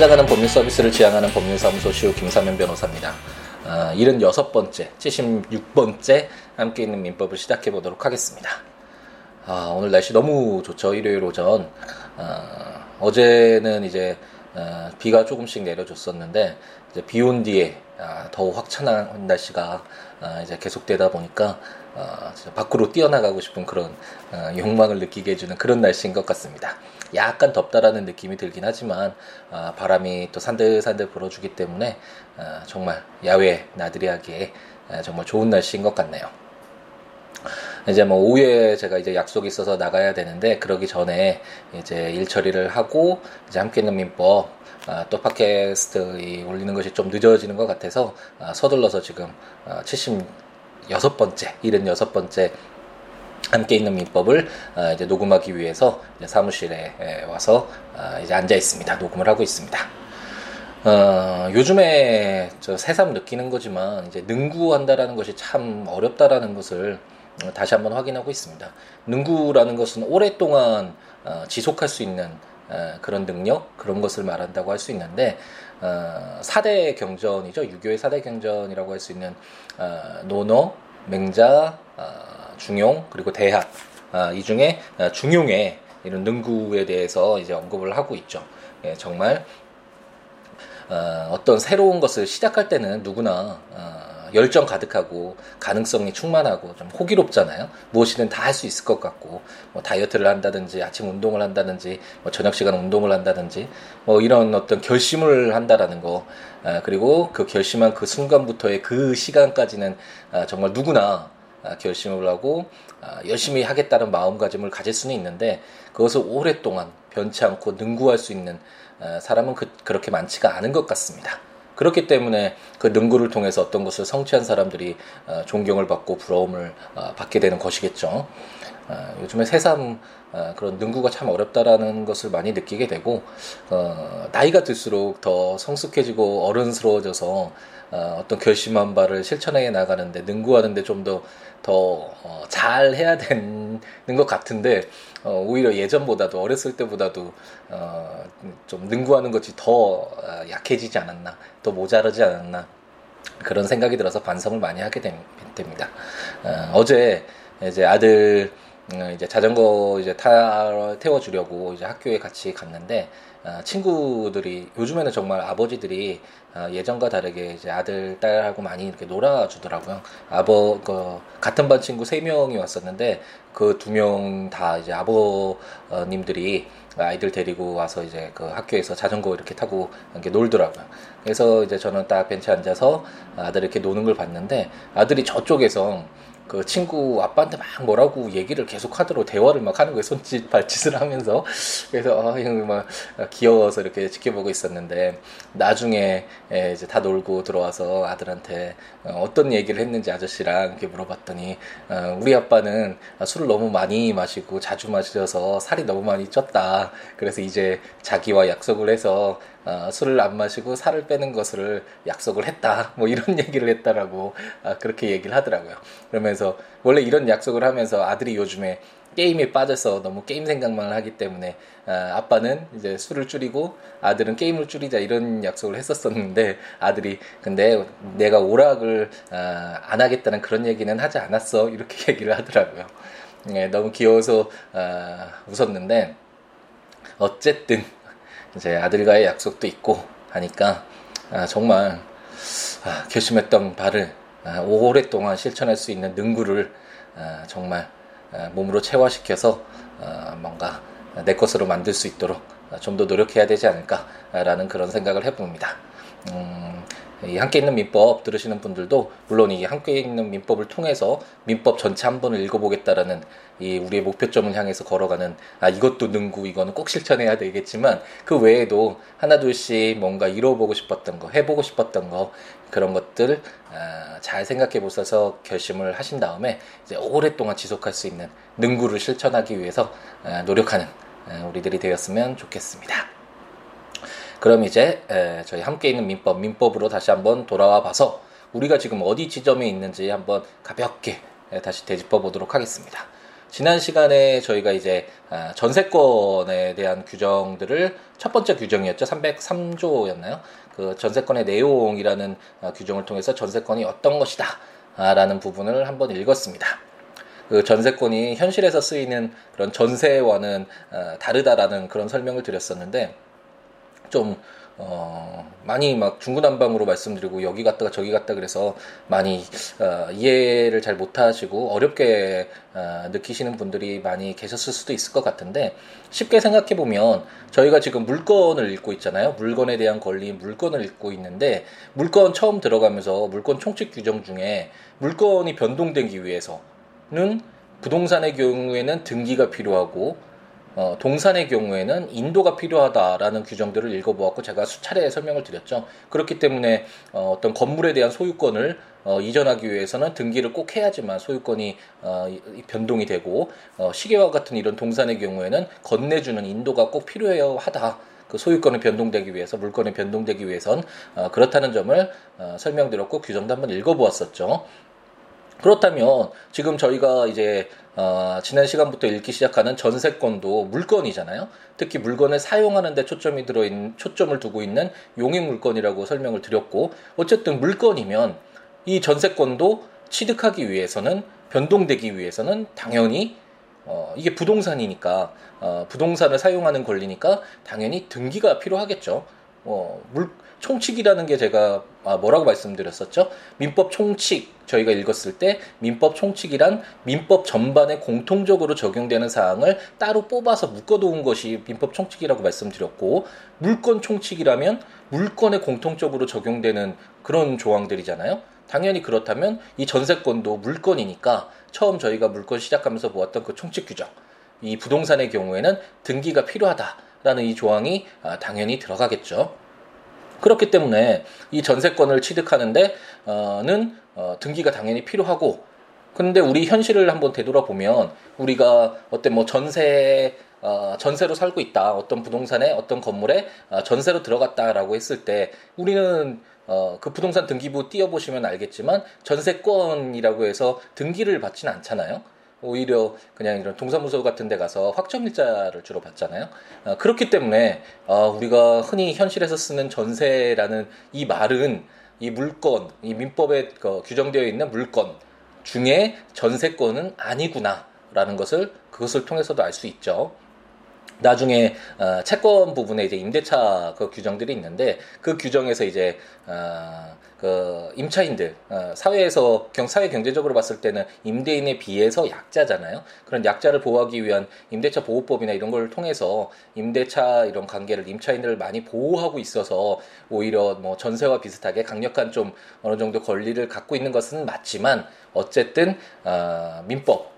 찾아가는 법률 서비스를 지향하는 법률사무소 시우 김사면 변호사입니다. 어, 76번째, 76번째 함께 있는 민법을 시작해 보도록 하겠습니다. 아, 오늘 날씨 너무 좋죠. 일요일 오전. 어, 제는 이제 어, 비가 조금씩 내려줬었는데 비 온 뒤에 아, 더욱 확찬한 날씨가 아, 이제 계속되다 보니까 어, 밖으로 뛰어나가고 싶은 그런 어, 욕망을 느끼게 해주는 그런 날씨인 것 같습니다. 약간 덥다라는 느낌이 들긴 하지만 어, 바람이 또 산들산들 불어주기 때문에 어, 정말 야외 나들이 하기에 어, 정말 좋은 날씨인 것 같네요. 이제 뭐 오후에 제가 이제 약속이 있어서 나가야 되는데 그러기 전에 이제 일 처리를 하고 이제 함께 있는 민법 아, 또 팟캐스트 올리는 것이 좀 늦어지는 것 같아서 아, 서둘러서 지금 아, 76번째, 76번째 함께 있는 민법을 아, 이제 녹음하기 위해서 이제 사무실에 와서 아, 이제 앉아 있습니다. 녹음을 하고 있습니다. 어, 요즘에 저 새삼 느끼는 거지만 이제 능구한다라는 것이 참 어렵다라는 것을 다시 한번 확인하고 있습니다. 능구라는 것은 오랫동안 어, 지속할 수 있는 어, 그런 능력 그런 것을 말한다고 할 수 있는데 어, 4대 경전이죠. 유교의 4대 경전이라고 할 수 있는 어, 노노, 맹자, 어, 중용 그리고 대학 어, 이 중에 어, 중용의 이런 능구에 대해서 이제 언급을 하고 있죠. 예, 정말 어, 어떤 새로운 것을 시작할 때는 누구나 어, 열정 가득하고 가능성이 충만하고 좀 호기롭잖아요. 무엇이든 다 할 수 있을 것 같고 뭐 다이어트를 한다든지 아침 운동을 한다든지 뭐 저녁 시간 운동을 한다든지 뭐 이런 어떤 결심을 한다라는 거 아, 그리고 그 결심한 그 순간부터의 그 시간까지는 아, 정말 누구나 아, 결심을 하고 아, 열심히 하겠다는 마음가짐을 가질 수는 있는데 그것을 오랫동안 변치 않고 능구할 수 있는 아, 사람은 그, 그렇게 많지가 않은 것 같습니다. 그렇기 때문에 그 능구를 통해서 어떤 것을 성취한 사람들이 어, 존경을 받고 부러움을 어, 받게 되는 것이겠죠. 어, 요즘에 새삼 그런 능구가 참 어렵다라는 것을 많이 느끼게 되고 나이가 들수록 더 성숙해지고 어른스러워져서 어떤 결심한 바를 실천해 나가는데 능구하는데 좀더 더 잘 해야 되는 것 같은데 어, 오히려 예전보다도 어렸을 때보다도 어, 좀 능구하는 것이 더 어, 약해지지 않았나, 더 모자라지 않았나 그런 생각이 들어서 반성을 많이 하게 됩니다. 어, 제 이제 아들 어, 이제 자전거 이제 타 태워주려고 이제 학교에 같이 갔는데 어, 친구들이 요즘에는 정말 아버지들이 어, 예전과 다르게 이제 아들 딸하고 많이 이렇게 놀아주더라고요. 아버 그 같은 반 친구 세 명이 왔었는데 그 두 명 다 이제 아버님들이 아이들 데리고 와서 이제 그 학교에서 자전거 이렇게 타고 이렇게 놀더라고요. 그래서 이제 저는 딱 벤치에 앉아서 아들 이렇게 노는 걸 봤는데 아들이 저쪽에서 그 친구 아빠한테 막 뭐라고 얘기를 계속 하도록 대화를 막 하는 거예요. 손짓 발짓을 하면서. 그래서 아, 형막 귀여워서 이렇게 지켜보고 있었는데 나중에 이제 다 놀고 들어와서 아들한테 어, 어떤 얘기를 했는지 아저씨랑 이렇게 물어봤더니 어, 우리 아빠는 술을 너무 많이 마시고 자주 마셔서 살이 너무 많이 쪘다. 그래서 이제 자기와 약속을 해서 어, 술을 안 마시고 살을 빼는 것을 약속을 했다. 뭐 이런 얘기를 했다라고 아, 그렇게 얘기를 하더라고요. 그러면서 원래 이런 약속을 하면서 아들이 요즘에 게임에 빠져서 너무 게임 생각만 하기 때문에 아, 아빠는 이제 술을 줄이고 아들은 게임을 줄이자 이런 약속을 했었었는데 아들이 근데 내가 오락을 아, 안 하겠다는 그런 얘기는 하지 않았어 이렇게 얘기를 하더라고요. 네, 너무 귀여워서 아, 웃었는데 어쨌든 이제 아들과의 약속도 있고 하니까 아, 정말 아, 결심했던 바를 아, 오랫동안 실천할 수 있는 능구를 아, 정말 아, 몸으로 체화시켜서 아, 뭔가 내 것으로 만들 수 있도록 좀 더 노력해야 되지 않을까라는 그런 생각을 해봅니다. 음, 이 함께 있는 민법 들으시는 분들도 물론 이 함께 있는 민법을 통해서 민법 전체 한 번을 읽어보겠다라는 이 우리의 목표점을 향해서 걸어가는 아 이것도 능구 이거는 꼭 실천해야 되겠지만 그 외에도 하나 둘씩 뭔가 이뤄보고 싶었던 거 해보고 싶었던 거 그런 것들 아, 잘 생각해 보셔서 결심을 하신 다음에 이제 오랫동안 지속할 수 있는 능구를 실천하기 위해서 아, 노력하는 아, 우리들이 되었으면 좋겠습니다. 그럼 이제 저희 함께 있는 민법, 민법으로 다시 한번 돌아와 봐서 우리가 지금 어디 지점에 있는지 한번 가볍게 다시 되짚어 보도록 하겠습니다. 지난 시간에 저희가 이제 아, 전세권에 대한 규정들을 첫 번째 규정이었죠. 303조였나요? 그 전세권의 내용이라는 아, 규정을 통해서 전세권이 어떤 것이다. 라는 부분을 한번 읽었습니다. 그 전세권이 현실에서 쓰이는 그런 전세와는 어, 다르다라는 그런 설명을 드렸었는데 좀 어, 많이 막 중구난방으로 말씀드리고 여기 갔다가 저기 갔다 그래서 많이 어, 이해를 잘 못하시고 어렵게 어, 느끼시는 분들이 많이 계셨을 수도 있을 것 같은데 쉽게 생각해 보면 저희가 지금 물건을 읽고 있잖아요. 물건에 대한 권리 물건을 읽고 있는데 물건 처음 들어가면서 물건 총칙 규정 중에 물건이 변동되기 위해서는 부동산의 경우에는 등기가 필요하고 어, 동산의 경우에는 인도가 필요하다라는 규정들을 읽어보았고 제가 수차례 설명을 드렸죠. 그렇기 때문에 어, 어떤 건물에 대한 소유권을 어, 이전하기 위해서는 등기를 꼭 해야지만 소유권이 어, 변동이 되고 어, 시계와 같은 이런 동산의 경우에는 건네주는 인도가 꼭 필요해야 하다. 그 소유권이 변동되기 위해서 물건이 변동되기 위해선 어, 그렇다는 점을 어, 설명드렸고 규정도 한번 읽어보았었죠. 그렇다면 지금 저희가 이제 어, 지난 시간부터 읽기 시작하는 전세권도 물건이잖아요. 특히 물건을 사용하는 데 초점이 들어 있는 초점을 두고 있는 용익 물건이라고 설명을 드렸고 어쨌든 물건이면 이 전세권도 취득하기 위해서는 변동되기 위해서는 당연히 어, 이게 부동산이니까 어, 부동산을 사용하는 권리니까 당연히 등기가 필요하겠죠. 어, 물, 총칙이라는 게 제가 아, 뭐라고 말씀드렸었죠? 민법 총칙 저희가 읽었을 때 민법 총칙이란 민법 전반에 공통적으로 적용되는 사항을 따로 뽑아서 묶어놓은 것이 민법 총칙이라고 말씀드렸고 물권 총칙이라면 물권에 공통적으로 적용되는 그런 조항들이잖아요. 당연히 그렇다면 이 전세권도 물건이니까 처음 저희가 물건 시작하면서 보았던 그 총칙 규정 이 부동산의 경우에는 등기가 필요하다 라는 이 조항이 아, 당연히 들어가겠죠. 그렇기 때문에 이 전세권을 취득하는데는 어, 등기가 당연히 필요하고 근데 우리 현실을 한번 되돌아보면 우리가 어떤 뭐 전세 어, 전세로 살고 있다 어떤 부동산에 어떤 건물에 어, 전세로 들어갔다라고 했을 때 우리는 어, 그 부동산 등기부 띄워보시면 알겠지만 전세권이라고 해서 등기를 받지는 않잖아요. 오히려 그냥 이런 동사무소 같은 데 가서 확정 일자를 주로 받잖아요. 어, 그렇기 때문에 어, 우리가 흔히 현실에서 쓰는 전세라는 이 말은 이 물건, 이 민법에 그 규정되어 있는 물건 중에 전세권은 아니구나라는 것을 그것을 통해서도 알 수 있죠. 나중에 어, 채권 부분에 이제 임대차 그 규정들이 있는데 그 규정에서 이제 어, 그 임차인들 어, 사회에서 경 사회 경제적으로 봤을 때는 임대인에 비해서 약자잖아요. 그런 약자를 보호하기 위한 임대차 보호법이나 이런 걸 통해서 임대차 이런 관계를 임차인들을 많이 보호하고 있어서 오히려 뭐 전세와 비슷하게 강력한 좀 어느 정도 권리를 갖고 있는 것은 맞지만 어쨌든 어, 민법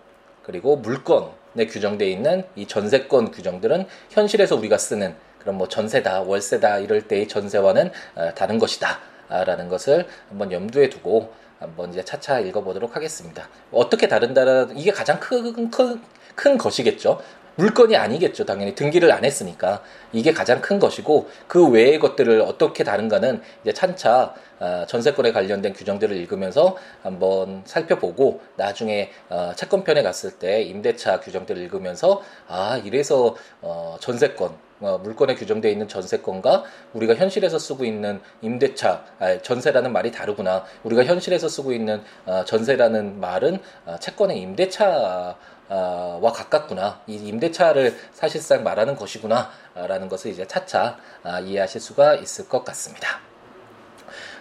그리고 물건에 규정되어 있는 이 전세권 규정들은 현실에서 우리가 쓰는 그런 뭐 전세다, 월세다 이럴 때의 전세와는 어, 다른 것이다. 라는 것을 한번 염두에 두고 한번 이제 차차 읽어보도록 하겠습니다. 어떻게 다른다는 이게 가장 큰, 큰, 큰 것이겠죠. 물건이 아니겠죠. 당연히 등기를 안 했으니까 이게 가장 큰 것이고 그 외의 것들을 어떻게 다른가는 이제 차차 어, 전세권에 관련된 규정들을 읽으면서 한번 살펴보고 나중에 어, 채권편에 갔을 때 임대차 규정들을 읽으면서 아 이래서 어, 전세권 물건에 규정되어 있는 전세권과 우리가 현실에서 쓰고 있는 임대차 아, 전세라는 말이 다르구나 우리가 현실에서 쓰고 있는 전세라는 말은 채권의 임대차 와 가깝구나. 이 임대차를 사실상 말하는 것이구나. 라는 것을 이제 차차 아, 이해하실 수가 있을 것 같습니다.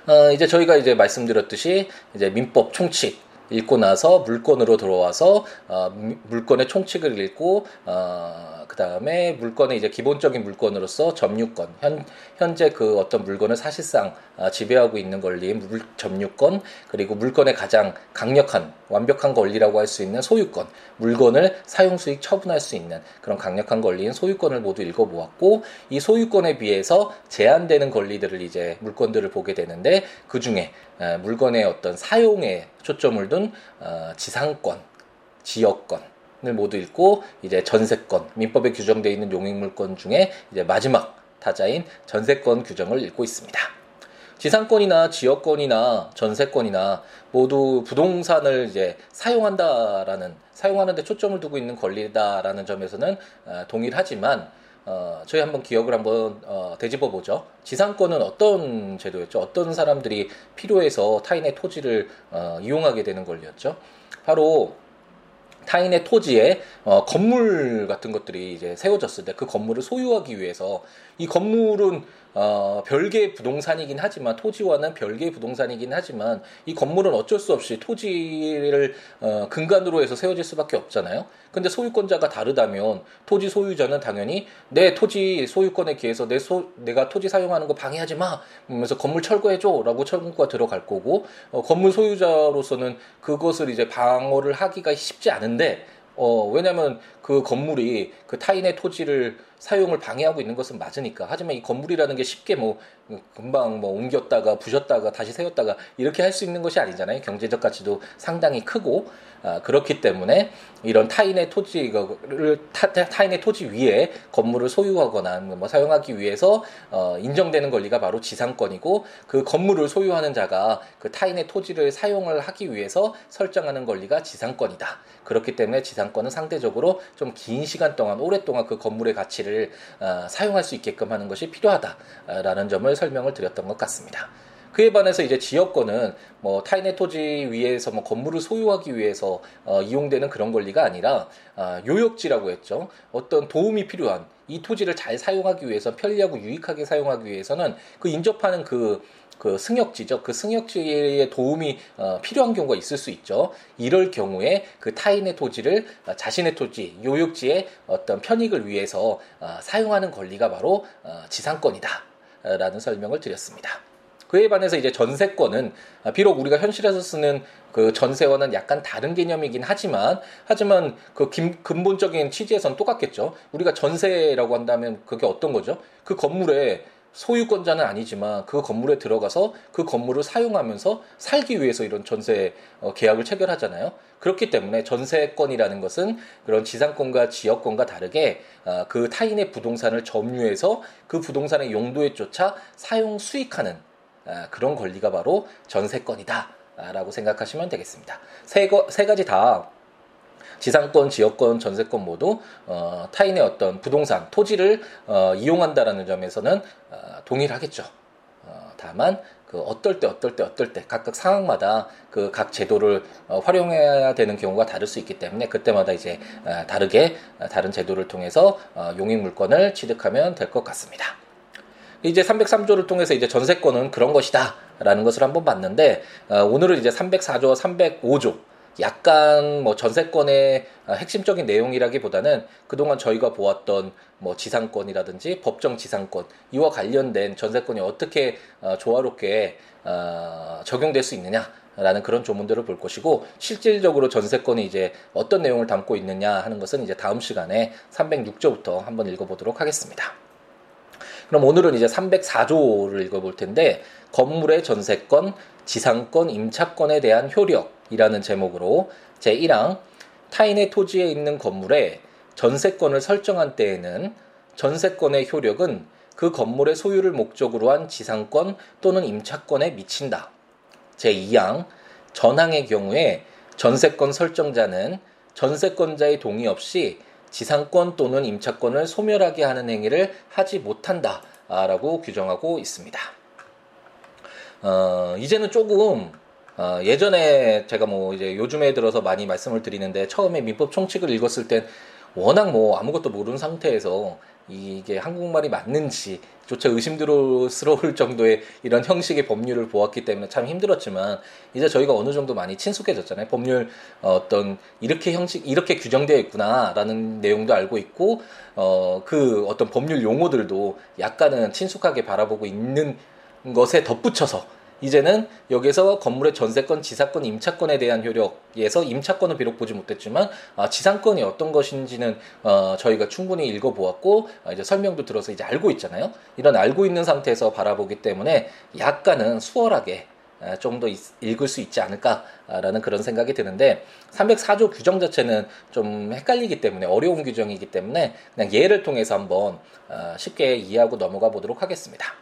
어, 이제 저희가 이제 말씀드렸듯이 이제 민법 총칙 읽고 나서 물건으로 들어와서 어, 물건의 총칙을 읽고 어, 그 다음에 물건의 이제 기본적인 물건으로서 점유권 현, 현재 그 어떤 물건을 사실상 어, 지배하고 있는 권리인 물, 점유권 그리고 물건의 가장 강력한 완벽한 권리라고 할 수 있는 소유권 물건을 사용 수익 처분할 수 있는 그런 강력한 권리인 소유권을 모두 읽어보았고 이 소유권에 비해서 제한되는 권리들을 이제 물건들을 보게 되는데 그 중에 어, 물건의 어떤 사용에 초점을 둔 어, 지상권 지역권 을 모두 읽고 이제 전세권 민법에 규정되어 있는 용익물권 중에 이제 마지막 타자인 전세권 규정을 읽고 있습니다. 지상권이나 지역권이나 전세권이나 모두 부동산을 이제 사용한다라는 사용하는 데 초점을 두고 있는 권리다라는 점에서는 어, 동일하지만 어, 저희 한번 기억을 한번 어, 되짚어 보죠. 지상권은 어떤 제도였죠? 어떤 사람들이 필요해서 타인의 토지를 어, 이용하게 되는 권리였죠? 바로 타인의 토지에 어, 건물 같은 것들이 이제 세워졌을 때 그 건물을 소유하기 위해서 이 건물은 어, 별개의 부동산이긴 하지만 토지와는 별개의 부동산이긴 하지만 이 건물은 어쩔 수 없이 토지를 어, 근간으로 해서 세워질 수밖에 없잖아요. 근데 소유권자가 다르다면 토지 소유자는 당연히 내 토지 소유권에 기해서 내 소, 내가 토지 사용하는 거 방해하지 마. 그러면서 건물 철거해 줘라고 철거가 들어갈 거고 어, 건물 소유자로서는 그것을 이제 방어를 하기가 쉽지 않은데 어, 왜냐면 그 건물이 그 타인의 토지를 사용을 방해하고 있는 것은 맞으니까. 하지만 이 건물이라는 게 쉽게 뭐 금방 뭐 옮겼다가 부셨다가 다시 세웠다가 이렇게 할 수 있는 것이 아니잖아요. 경제적 가치도 상당히 크고 아, 그렇기 때문에 이런 타인의 토지를 타, 타인의 토지 위에 건물을 소유하거나 뭐 사용하기 위해서 어, 인정되는 권리가 바로 지상권이고 그 건물을 소유하는 자가 그 타인의 토지를 사용을 하기 위해서 설정하는 권리가 지상권이다. 그렇기 때문에 지상권은 상대적으로 좀 긴 시간 동안 오랫동안 그 건물의 가치를 어, 사용할 수 있게끔 하는 것이 필요하다라는 점을 설명을 드렸던 것 같습니다. 그에 반해서 이제 지역권은 뭐 타인의 토지 위에서 뭐 건물을 소유하기 위해서 어, 이용되는 그런 권리가 아니라 어, 요역지라고 했죠. 어떤 도움이 필요한 이 토지를 잘 사용하기 위해서 편리하고 유익하게 사용하기 위해서는 그 인접하는 그, 그 승역지죠. 그 승역지에 도움이 어, 필요한 경우가 있을 수 있죠. 이럴 경우에 그 타인의 토지를 어, 자신의 토지, 요역지의 어떤 편익을 위해서 어, 사용하는 권리가 바로 어, 지상권이다. 라는 설명을 드렸습니다. 그에 반해서 이제 전세권은 비록 우리가 현실에서 쓰는 그 전세와는 약간 다른 개념이긴 하지만 하지만 그 근본적인 취지에선 똑같겠죠. 우리가 전세라고 한다면 그게 어떤 거죠? 그 건물에 소유권자는 아니지만 그 건물에 들어가서 그 건물을 사용하면서 살기 위해서 이런 전세 어, 계약을 체결하잖아요. 그렇기 때문에 전세권이라는 것은 그런 지상권과 지역권과 다르게 어, 그 타인의 부동산을 점유해서 그 부동산의 용도에 쫓아 사용 수익하는 아, 그런 권리가 바로 전세권이다라고 생각하시면 되겠습니다. 세, 거, 세 가지 다 지상권, 지역권, 전세권 모두 어, 타인의 어떤 부동산, 토지를 어, 이용한다라는 점에서는 어, 동일하겠죠. 어, 다만 그 어떨 때 어떨 때 어떨 때 각각 상황마다 그 각 제도를 어, 활용해야 되는 경우가 다를 수 있기 때문에 그때마다 이제 어, 다르게 어, 다른 제도를 통해서 어, 용익 물건을 취득하면 될 것 같습니다. 이제 303조를 통해서 이제 전세권은 그런 것이다라는 것을 한번 봤는데 어, 오늘은 이제 304조, 305조 약간 뭐 전세권의 어, 핵심적인 내용이라기보다는 그동안 저희가 보았던 뭐 지상권이라든지 법정 지상권 이와 관련된 전세권이 어떻게 어, 조화롭게 어, 적용될 수 있느냐 라는 그런 조문들을 볼 것이고 실질적으로 전세권이 이제 어떤 내용을 담고 있느냐 하는 것은 이제 다음 시간에 306조부터 한번 읽어보도록 하겠습니다. 그럼 오늘은 이제 304조를 읽어볼 텐데 건물의 전세권, 지상권, 임차권에 대한 효력이라는 제목으로 제1항 타인의 토지에 있는 건물에 전세권을 설정한 때에는 전세권의 효력은 그 건물의 소유를 목적으로 한 지상권 또는 임차권에 미친다. 제2항 전항의 경우에 전세권 설정자는 전세권자의 동의 없이 지상권 또는 임차권을 소멸하게 하는 행위를 하지 못한다라고 규정하고 있습니다. 어, 이제는 조금 어, 예전에 제가 뭐 이제 요즘에 들어서 많이 말씀을 드리는데 처음에 민법 총칙을 읽었을 땐 워낙 뭐 아무것도 모르는 상태에서 이게 한국말이 맞는지조차 의심스러울 정도의 이런 형식의 법률을 보았기 때문에 참 힘들었지만 이제 저희가 어느 정도 많이 친숙해졌잖아요. 법률 어떤 이렇게 형식 이렇게 규정되어 있구나라는 내용도 알고 있고 어 그 어떤 법률 용어들도 약간은 친숙하게 바라보고 있는 것에 덧붙여서 이제는 여기서 건물의 전세권, 지사권, 임차권에 대한 효력에서 임차권은 비록 보지 못했지만 아, 지상권이 어떤 것인지는 어, 저희가 충분히 읽어보았고 아, 이제 설명도 들어서 이제 알고 있잖아요. 이런 알고 있는 상태에서 바라보기 때문에 약간은 수월하게 아, 좀더 읽을 수 있지 않을까라는 그런 생각이 드는데 304조 규정 자체는 좀 헷갈리기 때문에 어려운 규정이기 때문에 그냥 예를 통해서 한번 어, 쉽게 이해하고 넘어가 보도록 하겠습니다.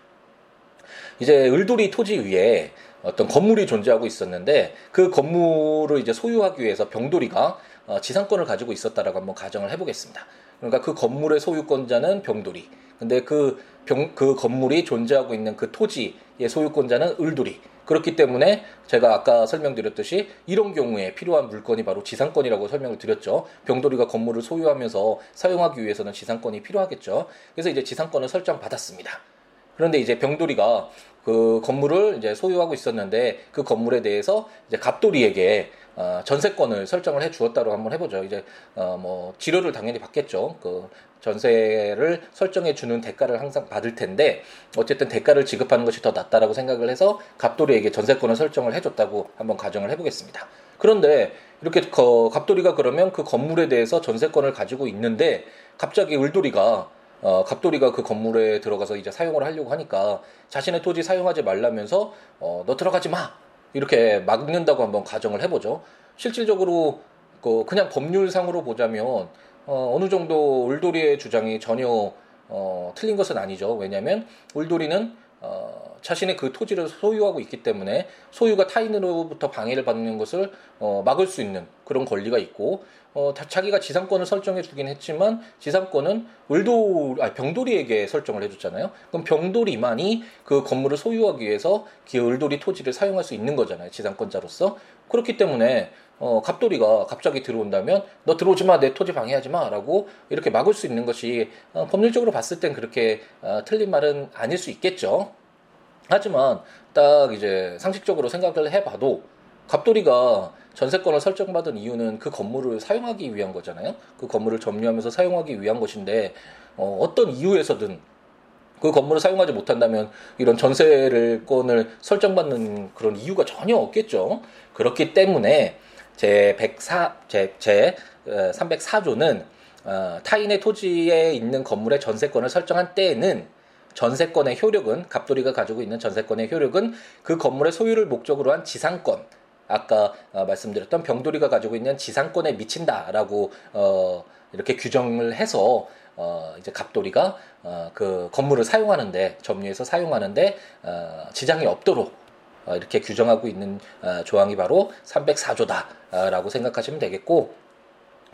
이제 을돌이 토지 위에 어떤 건물이 존재하고 있었는데 그 건물을 이제 소유하기 위해서 병돌이가 어, 지상권을 가지고 있었다라고 한번 가정을 해보겠습니다. 그러니까 그 건물의 소유권자는 병돌이. 근데 그, 병, 그 건물이 존재하고 있는 그 토지의 소유권자는 을돌이. 그렇기 때문에 제가 아까 설명드렸듯이 이런 경우에 필요한 물건이 바로 지상권이라고 설명을 드렸죠. 병돌이가 건물을 소유하면서 사용하기 위해서는 지상권이 필요하겠죠. 그래서 이제 지상권을 설정받았습니다. 그런데 이제 병돌이가 그 건물을 이제 소유하고 있었는데 그 건물에 대해서 이제 갑돌이에게 어, 전세권을 설정을 해 주었다고 한번 해보죠. 이제 어, 뭐 지료를 당연히 받겠죠. 그 전세를 설정해 주는 대가를 항상 받을 텐데 어쨌든 대가를 지급하는 것이 더 낫다라고 생각을 해서 갑돌이에게 전세권을 설정을 해줬다고 한번 가정을 해보겠습니다. 그런데 이렇게 거, 갑돌이가 그러면 그 건물에 대해서 전세권을 가지고 있는데 갑자기 을돌이가 어, 갑돌이가 그 건물에 들어가서 이제 사용을 하려고 하니까 자신의 토지 사용하지 말라면서 어, 너 들어가지 마 이렇게 막는다고 한번 가정을 해보죠. 실질적으로 그 그냥 법률상으로 보자면 어, 어느 정도 울돌이의 주장이 전혀 어, 틀린 것은 아니죠. 왜냐하면 울돌이는 어, 자신의 그 토지를 소유하고 있기 때문에 소유가 타인으로부터 방해를 받는 것을 어, 막을 수 있는 그런 권리가 있고 어, 자기가 지상권을 설정해 주긴 했지만 지상권은 을도 아 병돌이에게 설정을 해줬잖아요. 그럼 병돌이만이 그 건물을 소유하기 위해서 그 을돌이 토지를 사용할 수 있는 거잖아요. 지상권자로서 그렇기 때문에 어, 갑돌이가 갑자기 들어온다면 너 들어오지 마, 내 토지 방해하지 마라고 이렇게 막을 수 있는 것이 어, 법률적으로 봤을 땐 그렇게 어, 틀린 말은 아닐 수 있겠죠. 하지만 딱 이제 상식적으로 생각을 해봐도 갑돌이가 전세권을 설정받은 이유는 그 건물을 사용하기 위한 거잖아요. 그 건물을 점유하면서 사용하기 위한 것인데 어, 어떤 이유에서든 그 건물을 사용하지 못한다면 이런 전세를 권을 설정받는 그런 이유가 전혀 없겠죠. 그렇기 때문에 제 104, 제, 제 304조는 어, 어, 타인의 토지에 있는 건물의 전세권을 설정한 때에는 전세권의 효력은 갑돌이가 가지고 있는 전세권의 효력은 그 건물의 소유를 목적으로 한 지상권 아까 어, 말씀드렸던 병돌이가 가지고 있는 지상권에 미친다라고 어, 이렇게 규정을 해서 어, 이제 갑돌이가 어, 그 건물을 사용하는데 점유해서 사용하는데 어, 지장이 없도록 어, 이렇게 규정하고 있는 어, 조항이 바로 304조다라고 생각하시면 되겠고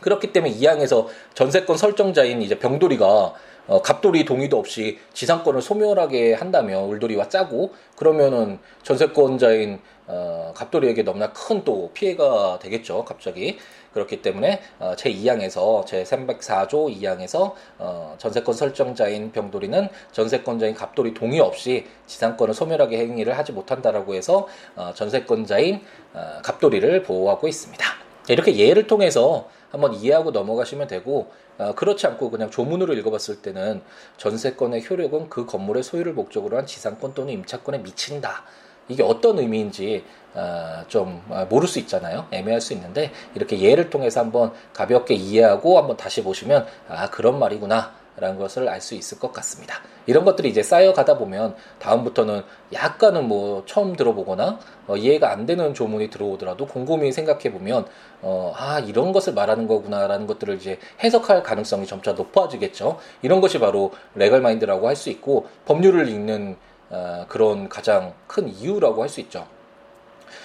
그렇기 때문에 이 항에서 전세권 설정자인 이제 병돌이가 어, 갑돌이 동의도 없이 지상권을 소멸하게 한다면 울돌이와 짜고 그러면은 전세권자인 어, 갑돌이에게 너무나 큰 또 피해가 되겠죠. 갑자기 그렇기 때문에 어, 제 2항에서 제 304조 2항에서 어, 전세권 설정자인 병돌이는 전세권자인 갑돌이 동의 없이 지상권을 소멸하게 행위를 하지 못한다라고 해서 어, 전세권자인 어, 갑돌이를 보호하고 있습니다. 이렇게 예를 통해서 한번 이해하고 넘어가시면 되고 어, 그렇지 않고 그냥 조문으로 읽어봤을 때는 전세권의 효력은 그 건물의 소유를 목적으로 한 지상권 또는 임차권에 미친다. 이게 어떤 의미인지 어, 좀 어, 모를 수 있잖아요. 애매할 수 있는데 이렇게 예를 통해서 한번 가볍게 이해하고 한번 다시 보시면 아 그런 말이구나. 라는 것을 알 수 있을 것 같습니다. 이런 것들이 이제 쌓여가다 보면 다음부터는 약간은 뭐 처음 들어보거나 어, 이해가 안 되는 조문이 들어오더라도 곰곰이 생각해 보면 어, 아 이런 것을 말하는 거구나라는 것들을 이제 해석할 가능성이 점차 높아지겠죠. 이런 것이 바로 레걸 마인드라고 할 수 있고 법률을 읽는 어, 그런 가장 큰 이유라고 할 수 있죠.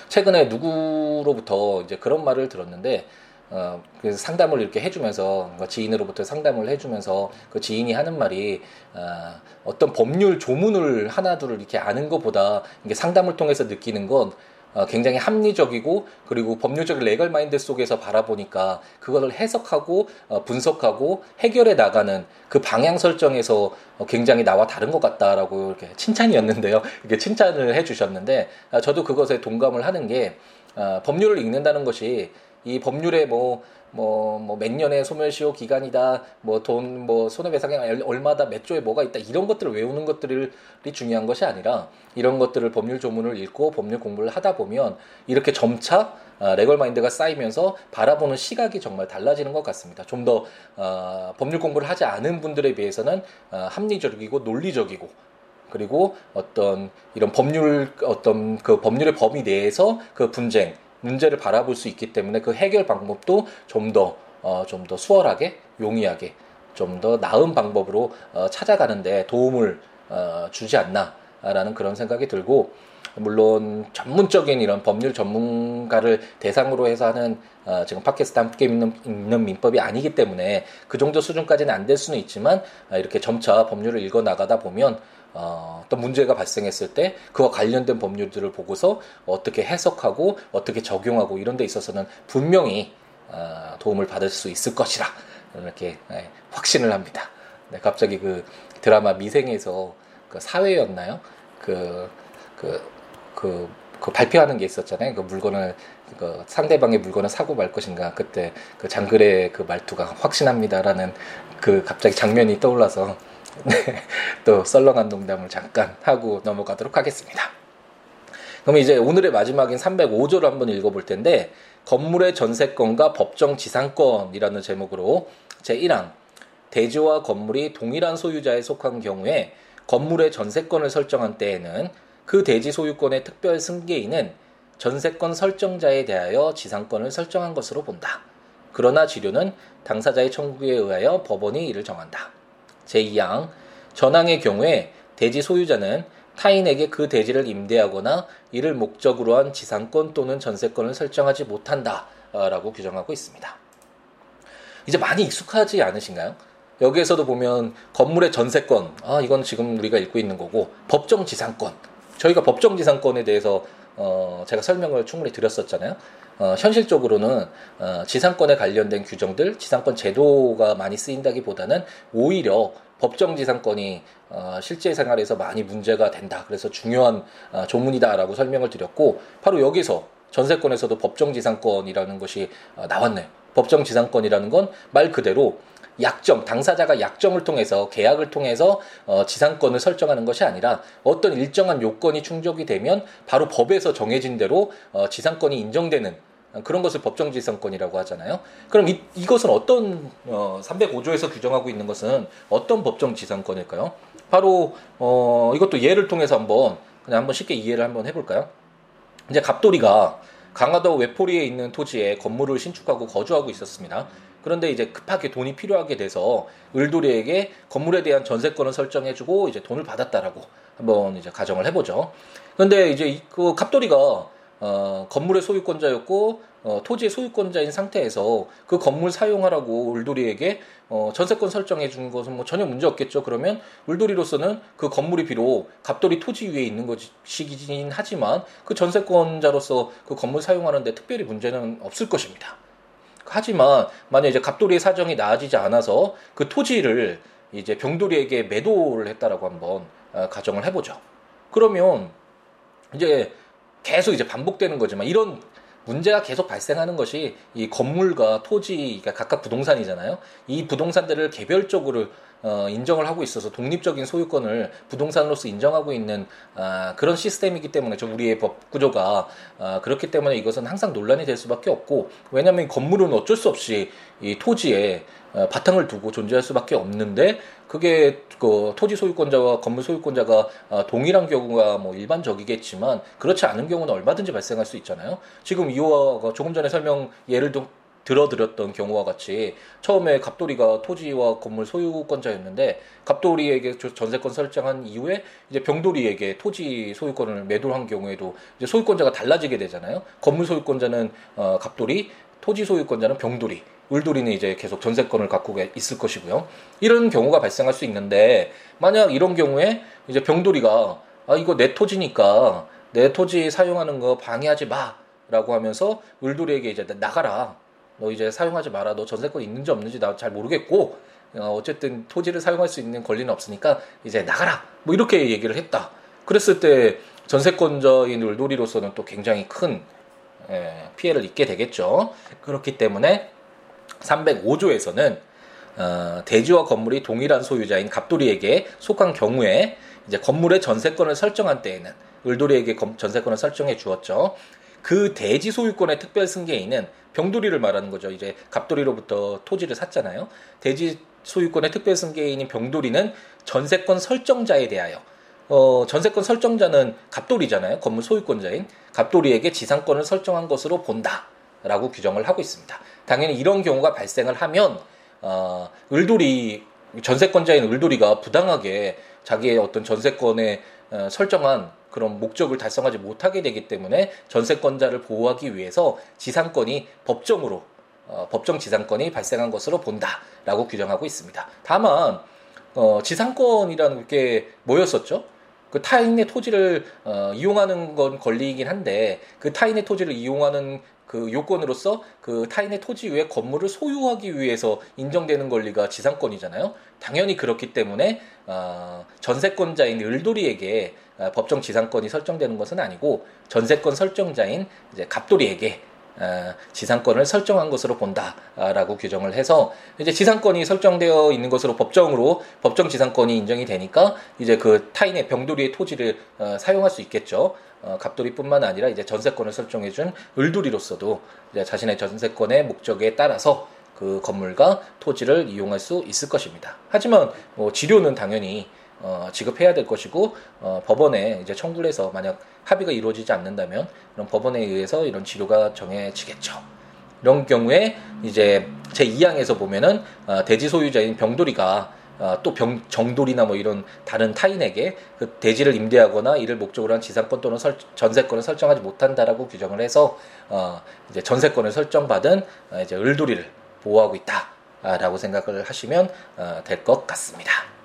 최근에 누구로부터 이제 그런 말을 들었는데 어, 그래서 상담을 이렇게 해주면서 지인으로부터 상담을 해주면서 그 지인이 하는 말이 어, 어떤 법률 조문을 하나둘을 이렇게 아는 것보다 이게 상담을 통해서 느끼는 건 어, 굉장히 합리적이고 그리고 법률적인 레걸 마인드 속에서 바라보니까 그것을 해석하고 어, 분석하고 해결해 나가는 그 방향 설정에서 어, 굉장히 나와 다른 것 같다라고 이렇게 칭찬이었는데요. 이게 칭찬을 해주셨는데 아, 저도 그것에 동감을 하는 게 어, 법률을 읽는다는 것이 이 법률에 뭐 뭐, 뭐, 몇 년의 소멸시효 기간이다, 뭐, 돈, 뭐, 손해배상이 얼마다, 몇 조에 뭐가 있다, 이런 것들을 외우는 것들이 중요한 것이 아니라, 이런 것들을 법률 조문을 읽고 법률 공부를 하다 보면, 이렇게 점차, 어, 레걸 마인드가 쌓이면서 바라보는 시각이 정말 달라지는 것 같습니다. 좀 더, 어, 법률 공부를 하지 않은 분들에 비해서는, 어, 합리적이고 논리적이고, 그리고 어떤 이런 법률, 어떤 그 법률의 범위 내에서 그 분쟁, 문제를 바라볼 수 있기 때문에 그 해결 방법도 좀 더, 어, 좀 더 수월하게, 용이하게, 좀 더 나은 방법으로 어, 찾아가는데 도움을 어, 주지 않나. 않을까라는 그런 생각이 들고 물론 전문적인 이런 법률 전문가를 대상으로 해서 하는 어, 지금 팟캐스트 함께 읽는, 읽는, 민법이 아니기 때문에 그 정도 수준까지는 안 될 수는 있지만 어, 이렇게 점차 법률을 읽어 나가다 보면 어, 어떤 문제가 발생했을 때 그와 관련된 법률들을 보고서 어떻게 해석하고 어떻게 적용하고 이런 데 있어서는 분명히 어, 도움을 받을 수 있을 것이라 이렇게 네, 확신을 합니다. 네, 갑자기 그 드라마 미생에서 그 사회였나요? 그, 그, 그, 그 발표하는 게 있었잖아요. 그 물건을 그 상대방의 물건을 사고 말 것인가 그때 그 장글의 그 말투가 확신합니다라는 그 갑자기 장면이 떠올라서 네, 또 썰렁한 농담을 잠깐 하고 넘어가도록 하겠습니다. 그럼 이제 오늘의 마지막인 305조를 한번 읽어볼 텐데 건물의 전세권과 법정 지상권이라는 제목으로 제1항 대지와 건물이 동일한 소유자에 속한 경우에 건물의 전세권을 설정한 때에는 그 대지 소유권의 특별 승계인은 전세권 설정자에 대하여 지상권을 설정한 것으로 본다. 그러나 지료는 당사자의 청구에 의하여 법원이 이를 정한다. 제2항 전항의 경우에 대지 소유자는 타인에게 그 대지를 임대하거나 이를 목적으로 한 지상권 또는 전세권을 설정하지 못한다. 라고 규정하고 있습니다. 이제 많이 익숙하지 않으신가요? 여기에서도 보면 건물의 전세권, 아, 이건 지금 우리가 읽고 있는 거고, 법정 지상권. 저희가 법정 지상권에 대해서 어, 제가 설명을 충분히 드렸었잖아요. 어, 현실적으로는 어, 지상권에 관련된 규정들, 지상권 제도가 많이 쓰인다기보다는 오히려 법정 지상권이 어, 실제 생활에서 많이 문제가 된다. 그래서 중요한 어, 조문이다라고 설명을 드렸고 바로 여기서 전세권에서도 법정 지상권이라는 것이 어, 나왔네요. 법정 지상권이라는 건 말 그대로 약정, 당사자가 약정을 통해서 계약을 통해서 어, 지상권을 설정하는 것이 아니라 어떤 일정한 요건이 충족이 되면 바로 법에서 정해진 대로 어, 지상권이 인정되는 그런 것을 법정지상권이라고 하잖아요. 그럼 이, 이것은 어떤 어, 305조에서 규정하고 있는 것은 어떤 법정지상권일까요? 바로 어, 이것도 예를 통해서 한번 그냥 한번 쉽게 이해를 한번 해볼까요? 이제 갑돌이가 강화도 외포리에 있는 토지에 건물을 신축하고 거주하고 있었습니다. 그런데 이제 급하게 돈이 필요하게 돼서 을돌이에게 건물에 대한 전세권을 설정해주고 이제 돈을 받았다라고 한번 이제 가정을 해보죠. 그런데 이제 그 갑돌이가 어, 건물의 소유권자였고 어, 토지의 소유권자인 상태에서 그 건물 사용하라고 울돌이에게 어, 전세권 설정해 준 것은 뭐 전혀 문제 없겠죠. 그러면 울돌이로서는 그 건물이 비록 갑돌이 토지 위에 있는 것이긴 하지만 그 전세권자로서 그 건물 사용하는데 특별히 문제는 없을 것입니다. 하지만 만약 이제 갑돌이의 사정이 나아지지 않아서 그 토지를 이제 병돌이에게 매도를 했다라고 한번 어, 가정을 해보죠. 그러면 이제 계속 이제 반복되는 거지만 이런 문제가 계속 발생하는 것이 이 건물과 토지, 가 각각 부동산이잖아요. 이 부동산들을 개별적으로 어, 인정을 하고 있어서 독립적인 소유권을 부동산으로서 인정하고 있는 아, 그런 시스템이기 때문에 저 우리의 법 구조가 아, 그렇기 때문에 이것은 항상 논란이 될 수밖에 없고 왜냐하면 건물은 어쩔 수 없이 이 토지에 어, 바탕을 두고 존재할 수밖에 없는데 그게 그 토지 소유권자와 건물 소유권자가 어, 동일한 경우가 뭐 일반적이겠지만 그렇지 않은 경우는 얼마든지 발생할 수 있잖아요. 지금 이호가 조금 전에 설명 예를 들 들어드렸던 경우와 같이 처음에 갑돌이가 토지와 건물 소유권자였는데 갑돌이에게 전세권 설정한 이후에 이제 병돌이에게 토지 소유권을 매도한 경우에도 이제 소유권자가 달라지게 되잖아요. 건물 소유권자는 어, 갑돌이, 토지 소유권자는 병돌이. 울돌이는 이제 계속 전세권을 갖고 있을 것이고요. 이런 경우가 발생할 수 있는데 만약 이런 경우에 이제 병돌이가 아 이거 내 토지니까 내 토지 사용하는 거 방해하지 마라고 하면서 울돌이에게 이제 나가라. 너 이제 사용하지 마라. 너 전세권 있는지 없는지 나 잘 모르겠고 어, 어쨌든 토지를 사용할 수 있는 권리는 없으니까 이제 나가라. 뭐 이렇게 얘기를 했다. 그랬을 때 전세권자인 울돌이로서는 또 굉장히 큰 예, 피해를 입게 되겠죠. 그렇기 때문에 305조에서는 어, 대지와 건물이 동일한 소유자인 갑돌이에게 속한 경우에 이제 건물의 전세권을 설정한 때에는 을돌이에게 전세권을 설정해 주었죠. 그 대지 소유권의 특별 승계인은 병돌이를 말하는 거죠. 이제 갑돌이로부터 토지를 샀잖아요. 대지 소유권의 특별 승계인인 병돌이는 전세권 설정자에 대하여 어, 전세권 설정자는 갑돌이잖아요. 건물 소유권자인 갑돌이에게 지상권을 설정한 것으로 본다라고 규정을 하고 있습니다. 당연히 이런 경우가 발생을 하면 어, 을돌이 전세권자인 을돌이가 부당하게 자기의 어떤 전세권의 어, 설정한 그런 목적을 달성하지 못하게 되기 때문에 전세권자를 보호하기 위해서 지상권이 법정으로 어, 법정 지상권이 발생한 것으로 본다라고 규정하고 있습니다. 다만 어, 지상권이라는 게 뭐였었죠? 그 타인의 토지를 어, 이용하는 건 권리이긴 한데 그 타인의 토지를 이용하는 그 요건으로서 그 타인의 토지 위에 건물을 소유하기 위해서 인정되는 권리가 지상권이잖아요. 당연히 그렇기 때문에 어, 전세권자인 을돌이에게 어, 법정 지상권이 설정되는 것은 아니고 전세권 설정자인 이제 갑돌이에게 어, 지상권을 설정한 것으로 본다라고 규정을 해서 이제 지상권이 설정되어 있는 것으로 법정으로 법정 지상권이 인정이 되니까 이제 그 타인의 병돌이의 토지를 어, 사용할 수 있겠죠. 어, 갑돌이뿐만 아니라 이제 전세권을 설정해준 을돌이로서도 이제 자신의 전세권의 목적에 따라서 그 건물과 토지를 이용할 수 있을 것입니다. 하지만 뭐 지료는 당연히 어, 지급해야 될 것이고 어, 법원에 이제 청구를 해서 만약 합의가 이루어지지 않는다면 그럼 법원에 의해서 이런 지료가 정해지겠죠. 이런 경우에 이제 제 2항에서 보면은 어, 대지 소유자인 병돌이가 어, 또 병, 정돌이나 뭐 이런 다른 타인에게 그 대지를 임대하거나 이를 목적으로 한 지상권 또는 설, 전세권을 설정하지 못한다라고 규정을 해서 어, 이제 전세권을 설정받은 어, 이제 을돌이를 보호하고 있다라고 생각을 하시면 어, 될것 같습니다.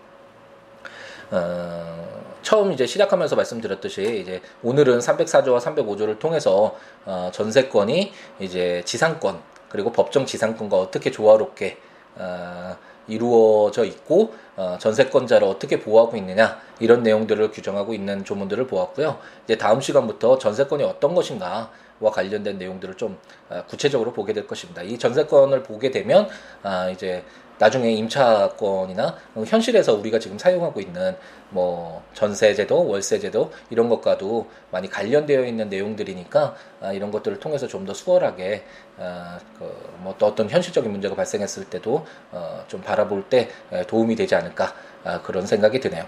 어, 처음 이제 시작하면서 말씀드렸듯이 이제 오늘은 304조와 305조를 통해서 어, 전세권이 이제 지상권 그리고 법정 지상권과 어떻게 조화롭게 어, 이루어져 있고 어, 전세권자를 어떻게 보호하고 있느냐 이런 내용들을 규정하고 있는 조문들을 보았고요. 이제 다음 시간부터 전세권이 어떤 것인가 와 관련된 내용들을 좀 어, 구체적으로 보게 될 것입니다. 이 전세권을 보게 되면 아 이제 나중에 임차권이나 현실에서 우리가 지금 사용하고 있는 뭐 전세제도, 월세제도 이런 것과도 많이 관련되어 있는 내용들이니까 아, 이런 것들을 통해서 좀 더 수월하게 아, 그뭐 어떤 현실적인 문제가 발생했을 때도 어, 좀 바라볼 때 도움이 되지 않을까 아, 그런 생각이 드네요.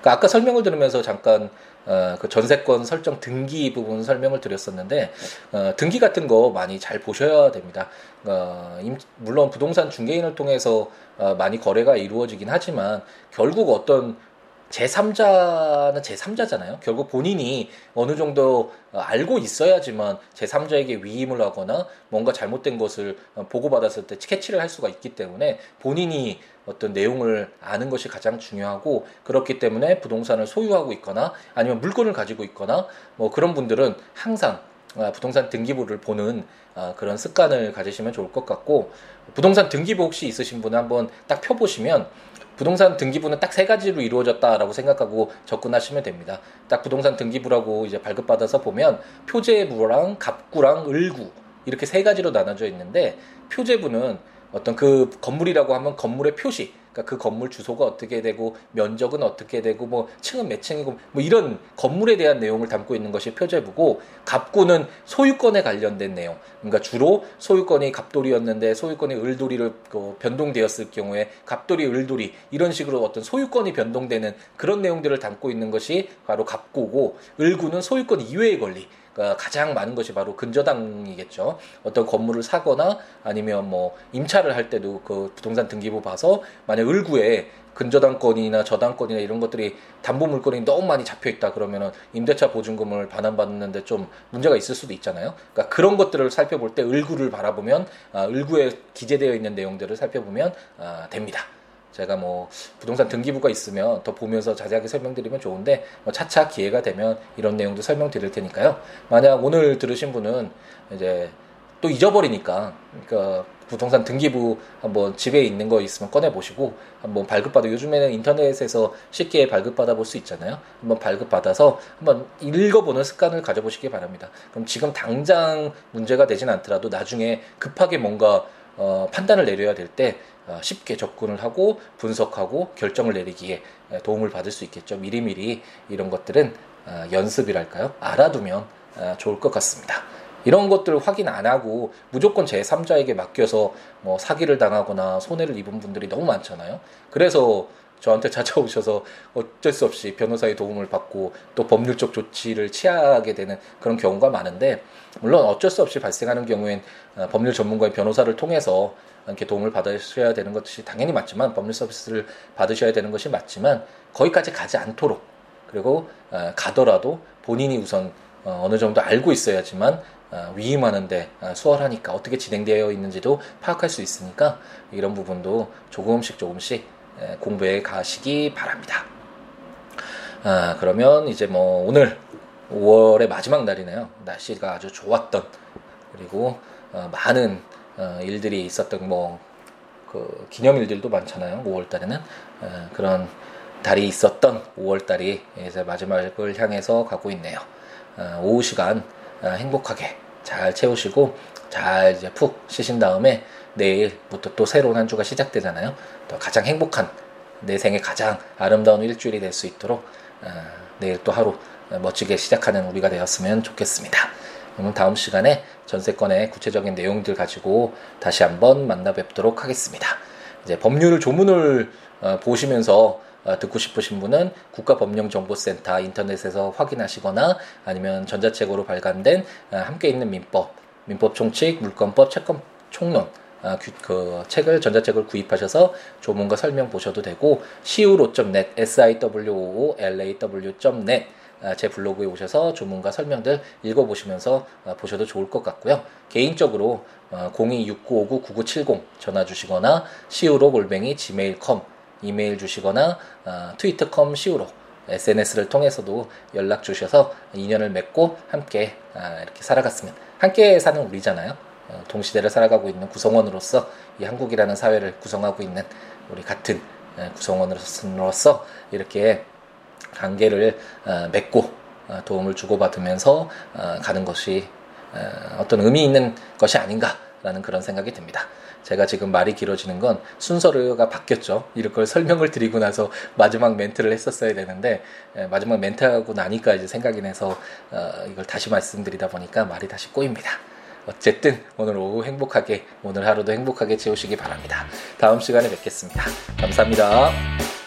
그러니까 아까 설명을 들으면서 잠깐 어, 그 전세권 설정 등기 부분 설명을 드렸었는데 어, 등기 같은 거 많이 잘 보셔야 됩니다. 어, 임, 물론 부동산 중개인을 통해서 어, 많이 거래가 이루어지긴 하지만 결국 어떤 제3자는 제3자잖아요. 결국 본인이 어느 정도 어, 알고 있어야지만 제3자에게 위임을 하거나 뭔가 잘못된 것을 어, 보고받았을 때 캐치를 할 수가 있기 때문에 본인이 어떤 내용을 아는 것이 가장 중요하고 그렇기 때문에 부동산을 소유하고 있거나 아니면 물건을 가지고 있거나 뭐 그런 분들은 항상 어, 부동산 등기부를 보는 그런 습관을 가지시면 좋을 것 같고 부동산 등기부 혹시 있으신 분은 한번 딱 펴보시면 부동산 등기부는 딱 세 가지로 이루어졌다라고 생각하고 접근하시면 됩니다. 딱 부동산 등기부라고 이제 발급받아서 보면 표제부랑 갑구랑 을구 이렇게 세 가지로 나눠져 있는데 표제부는 어떤 그 건물이라고 하면 건물의 표시 그러니까 그 건물 주소가 어떻게 되고 면적은 어떻게 되고 뭐 층은 몇 층이고 뭐 이런 건물에 대한 내용을 담고 있는 것이 표제부고 갑구는 소유권에 관련된 내용. 그러니까 주로 소유권이 갑돌이였는데 소유권이 을돌이로 그 변동되었을 경우에 갑돌이 을돌이 이런 식으로 어떤 소유권이 변동되는 그런 내용들을 담고 있는 것이 바로 갑구고 을구는 소유권 이외의 권리. 그러니까 가장 많은 것이 바로 근저당이겠죠. 어떤 건물을 사거나 아니면 뭐 임차를 할 때도 그 부동산 등기부 봐서 만약 을구에 근저당권이나 저당권이나 이런 것들이 담보 물건이 너무 많이 잡혀 있다 그러면은 임대차 보증금을 반환받는데 좀 문제가 있을 수도 있잖아요. 그러니까 그런 것들을 살펴볼 때 을구를 바라보면 아, 을구에 기재되어 있는 내용들을 살펴보면 아, 됩니다. 제가 뭐 부동산 등기부가 있으면 더 보면서 자세하게 설명드리면 좋은데 뭐 차차 기회가 되면 이런 내용도 설명드릴 테니까요. 만약 오늘 들으신 분은 이제 또 잊어버리니까 그러니까 부동산 등기부 한번 집에 있는 거 있으면 꺼내 보시고 한번 발급받아 요즘에는 인터넷에서 쉽게 발급받아 볼 수 있잖아요. 한번 발급받아서 한번 읽어보는 습관을 가져보시기 바랍니다. 그럼 지금 당장 문제가 되진 않더라도 나중에 급하게 뭔가 어, 판단을 내려야 될때 어, 쉽게 접근을 하고 분석하고 결정을 내리기에 도움을 받을 수 있겠죠. 미리미리 이런 것들은 어, 연습이랄까요? 알아두면 어, 좋을 것 같습니다. 이런 것들을 확인 안 하고 무조건 제3자에게 맡겨서 뭐 사기를 당하거나 손해를 입은 분들이 너무 많잖아요. 그래서 저한테 찾아오셔서 어쩔 수 없이 변호사의 도움을 받고 또 법률적 조치를 취하게 되는 그런 경우가 많은데 물론 어쩔 수 없이 발생하는 경우엔 법률 전문가의 변호사를 통해서 이렇게 도움을 받으셔야 되는 것이 당연히 맞지만 법률 서비스를 받으셔야 되는 것이 맞지만 거기까지 가지 않도록 그리고 어, 가더라도 본인이 우선 어, 어느 정도 알고 있어야지만 어, 위임하는데 어, 수월하니까 어떻게 진행되어 있는지도 파악할 수 있으니까 이런 부분도 조금씩 조금씩 공부해 가시기 바랍니다. 아, 그러면 이제 뭐 오늘 5월의 마지막 날이네요. 날씨가 아주 좋았던 그리고 어, 많은 어, 일들이 있었던 뭐 그 기념일들도 많잖아요. 5월 달에는 어, 그런 달이 있었던 5월 달이 이제 마지막을 향해서 가고 있네요. 어, 오후 시간 어, 행복하게 잘 채우시고 잘 이제 푹 쉬신 다음에 내일부터 또 새로운 한 주가 시작되잖아요. 또 가장 행복한 내 생에 가장 아름다운 일주일이 될 수 있도록 어, 내일 또 하루 멋지게 시작하는 우리가 되었으면 좋겠습니다. 그럼 다음 시간에 전세권의 구체적인 내용들 가지고 다시 한번 만나 뵙도록 하겠습니다. 이제 법률 조문을 어, 보시면서 어, 듣고 싶으신 분은 국가법령정보센터 인터넷에서 확인하시거나 아니면 전자책으로 발간된 어, 함께 있는 민법, 민법 총칙, 물권법, 채권 총론 아, 그 책을 전자책을 구입하셔서 조문과 설명 보셔도 되고 siwo.net siwoolaw.net 아, 제 블로그에 오셔서 조문과 설명들 읽어보시면서 아, 보셔도 좋을 것 같고요. 개인적으로 026959-9970 전화 주시거나 siwo 골뱅이 gmail.com 이메일 주시거나 트위터컴 siwo SNS를 통해서도 연락 주셔서 인연을 맺고 함께 이렇게 살아갔으면 함께 사는 우리잖아요. 어, 동시대를 살아가고 있는 구성원으로서 이 한국이라는 사회를 구성하고 있는 우리 같은 구성원으로서 이렇게 관계를 어, 맺고 어, 도움을 주고받으면서 가는 것이 어떤 의미 있는 것이 아닌가라는 그런 생각이 듭니다. 제가 지금 말이 길어지는 건 순서가 바뀌었죠. 이걸 설명을 드리고 나서 마지막 멘트를 했었어야 되는데 마지막 멘트하고 나니까 이제 생각이 나서 이걸 다시 말씀드리다 보니까 말이 다시 꼬입니다. 어쨌든 오늘 오후 행복하게 오늘 하루도 행복하게 채우시기 바랍니다. 다음 시간에 뵙겠습니다. 감사합니다.